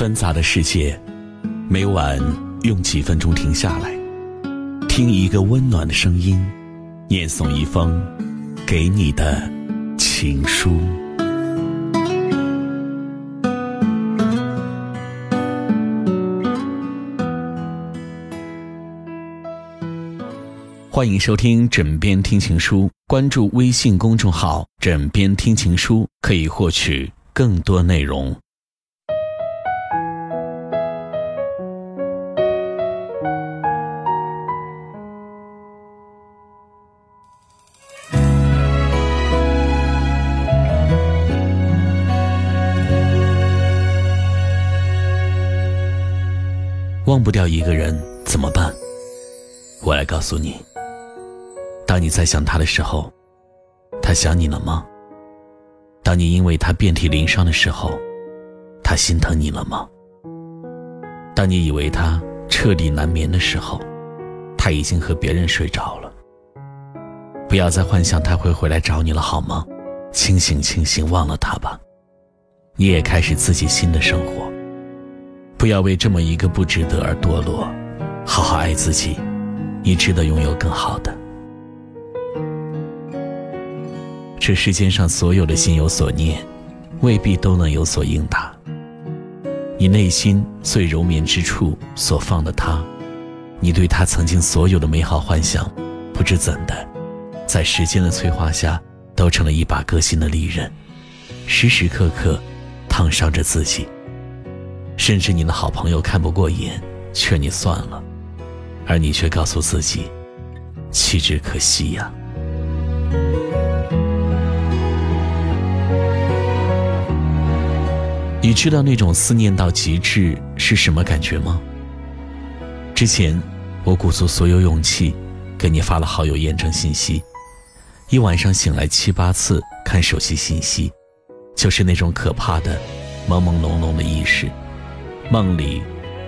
纷杂的世界，每晚用几分钟停下来，听一个温暖的声音，念诵一封给你的情书。欢迎收听《枕边听情书》，关注微信公众号“枕边听情书”，可以获取更多内容。忘不掉一个人怎么办？我来告诉你。当你在想他的时候，他想你了吗？当你因为他遍体鳞伤的时候，他心疼你了吗？当你以为他彻底难眠的时候，他已经和别人睡着了。不要再幻想他会回来找你了，好吗？清醒清醒，忘了他吧。你也开始自己新的生活。不要为这么一个不值得而堕落，好好爱自己，你值得拥有更好的。这世间上所有的心有所念，未必都能有所应答。你内心最柔绵之处所放的他，你对他曾经所有的美好幻想，不知怎的，在时间的催化下，都成了一把割心的利刃，时时刻刻烫伤着自己。甚至你的好朋友看不过眼，劝你算了，而你却告诉自己，弃之可惜呀。你知道那种思念到极致是什么感觉吗？之前我鼓足所有勇气，给你发了好友验证信息，一晚上醒来七八次看手机信息，就是那种可怕的朦朦胧胧的意识。梦里，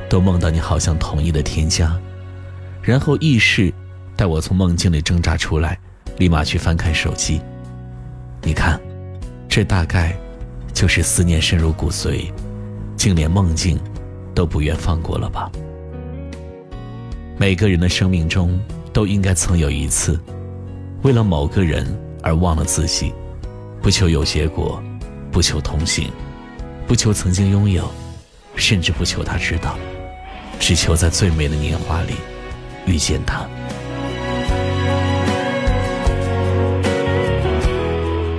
都梦到你好像同意的添加，然后意识带我从梦境里挣扎出来，立马去翻看手机。你看，这大概就是思念深入骨髓，竟连梦境都不愿放过了吧？每个人的生命中都应该曾有一次，为了某个人而忘了自己，不求有结果，不求同行，不求曾经拥有。甚至不求他知道，只求在最美的年华里遇见他。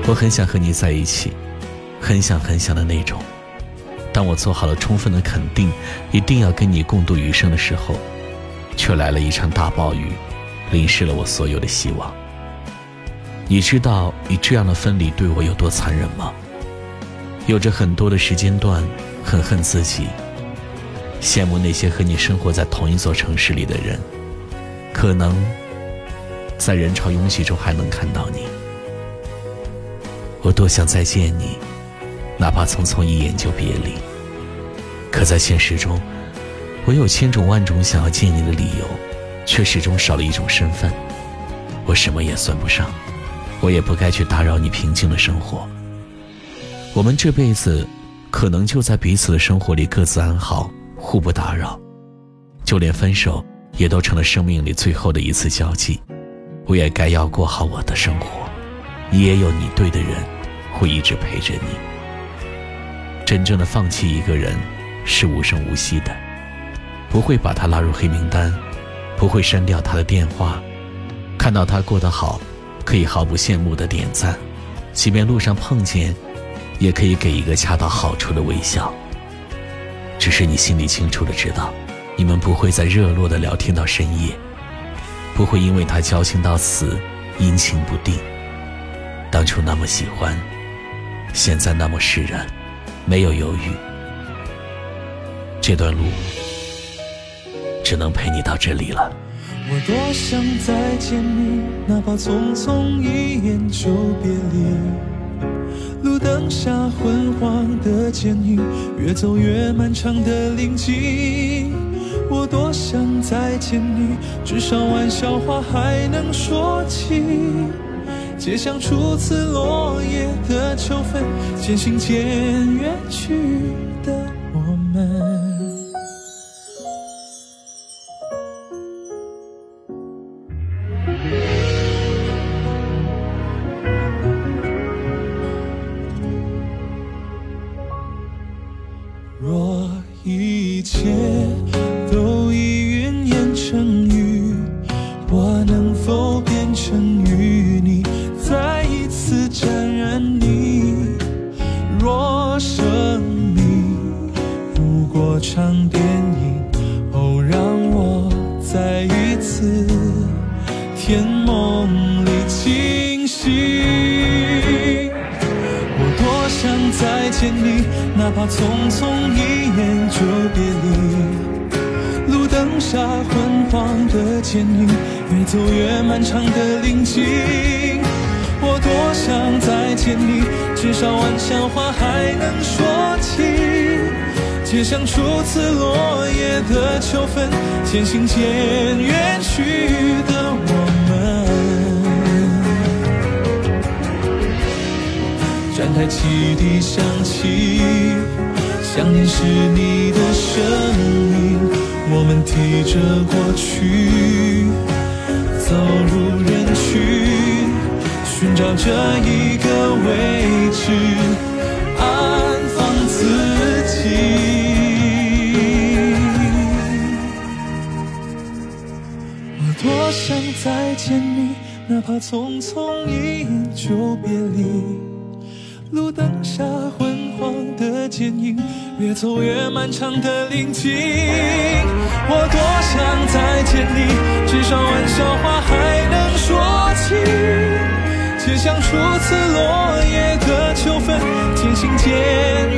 我很想和你在一起，很想很想的那种。当我做好了充分的肯定，一定要跟你共度余生的时候，却来了一场大暴雨，淋湿了我所有的希望。你知道你这样的分离对我有多残忍吗？有着很多的时间段。很恨自己，羡慕那些和你生活在同一座城市里的人，可能在人潮拥挤中还能看到你。我多想再见你，哪怕匆匆一眼就别离。可在现实中，我有千种万种想要见你的理由，却始终少了一种身份。我什么也算不上，我也不该去打扰你平静的生活。我们这辈子。可能就在彼此的生活里各自安好，互不打扰，就连分手也都成了生命里最后的一次交际。我也该要过好我的生活，你也有你对的人，会一直陪着你。真正的放弃一个人，是无声无息的，不会把他拉入黑名单，不会删掉他的电话，看到他过得好，可以毫不羡慕的点赞，即便路上碰见。也可以给一个恰到好处的微笑。只是你心里清楚的知道，你们不会再热络的聊天到深夜，不会因为他矫情到死，阴晴不定。当初那么喜欢，现在那么释然，没有犹豫。这段路只能陪你到这里了。我多想再见你，哪怕匆匆一眼就别离。路灯下昏黄的剪影，越走越漫长的林径。我多想再见你，至少玩笑话还能说起。街巷初次落叶的秋分，渐行渐远去若一切都已云烟成雨，我能否变成与你再一次沾染你？若生命如果场电影，哦，让我再一次甜梦里惊醒。想再见你，哪怕匆匆一眼就别离。路灯下昏黄的剪影，越走越漫长的林径。我多想再见你，至少玩笑话还能说起。街上初次落叶的秋分，渐行渐远去的我台汽笛响起，想念是你的声音。我们提着过去，走入人群，寻找着一个位置，安放自己。我多想再见你，哪怕匆匆一眼就别离。路灯下昏黄的剪影越走越漫长的林径。我多想再见你至少玩笑话还能说起街巷初次落叶的秋分渐行渐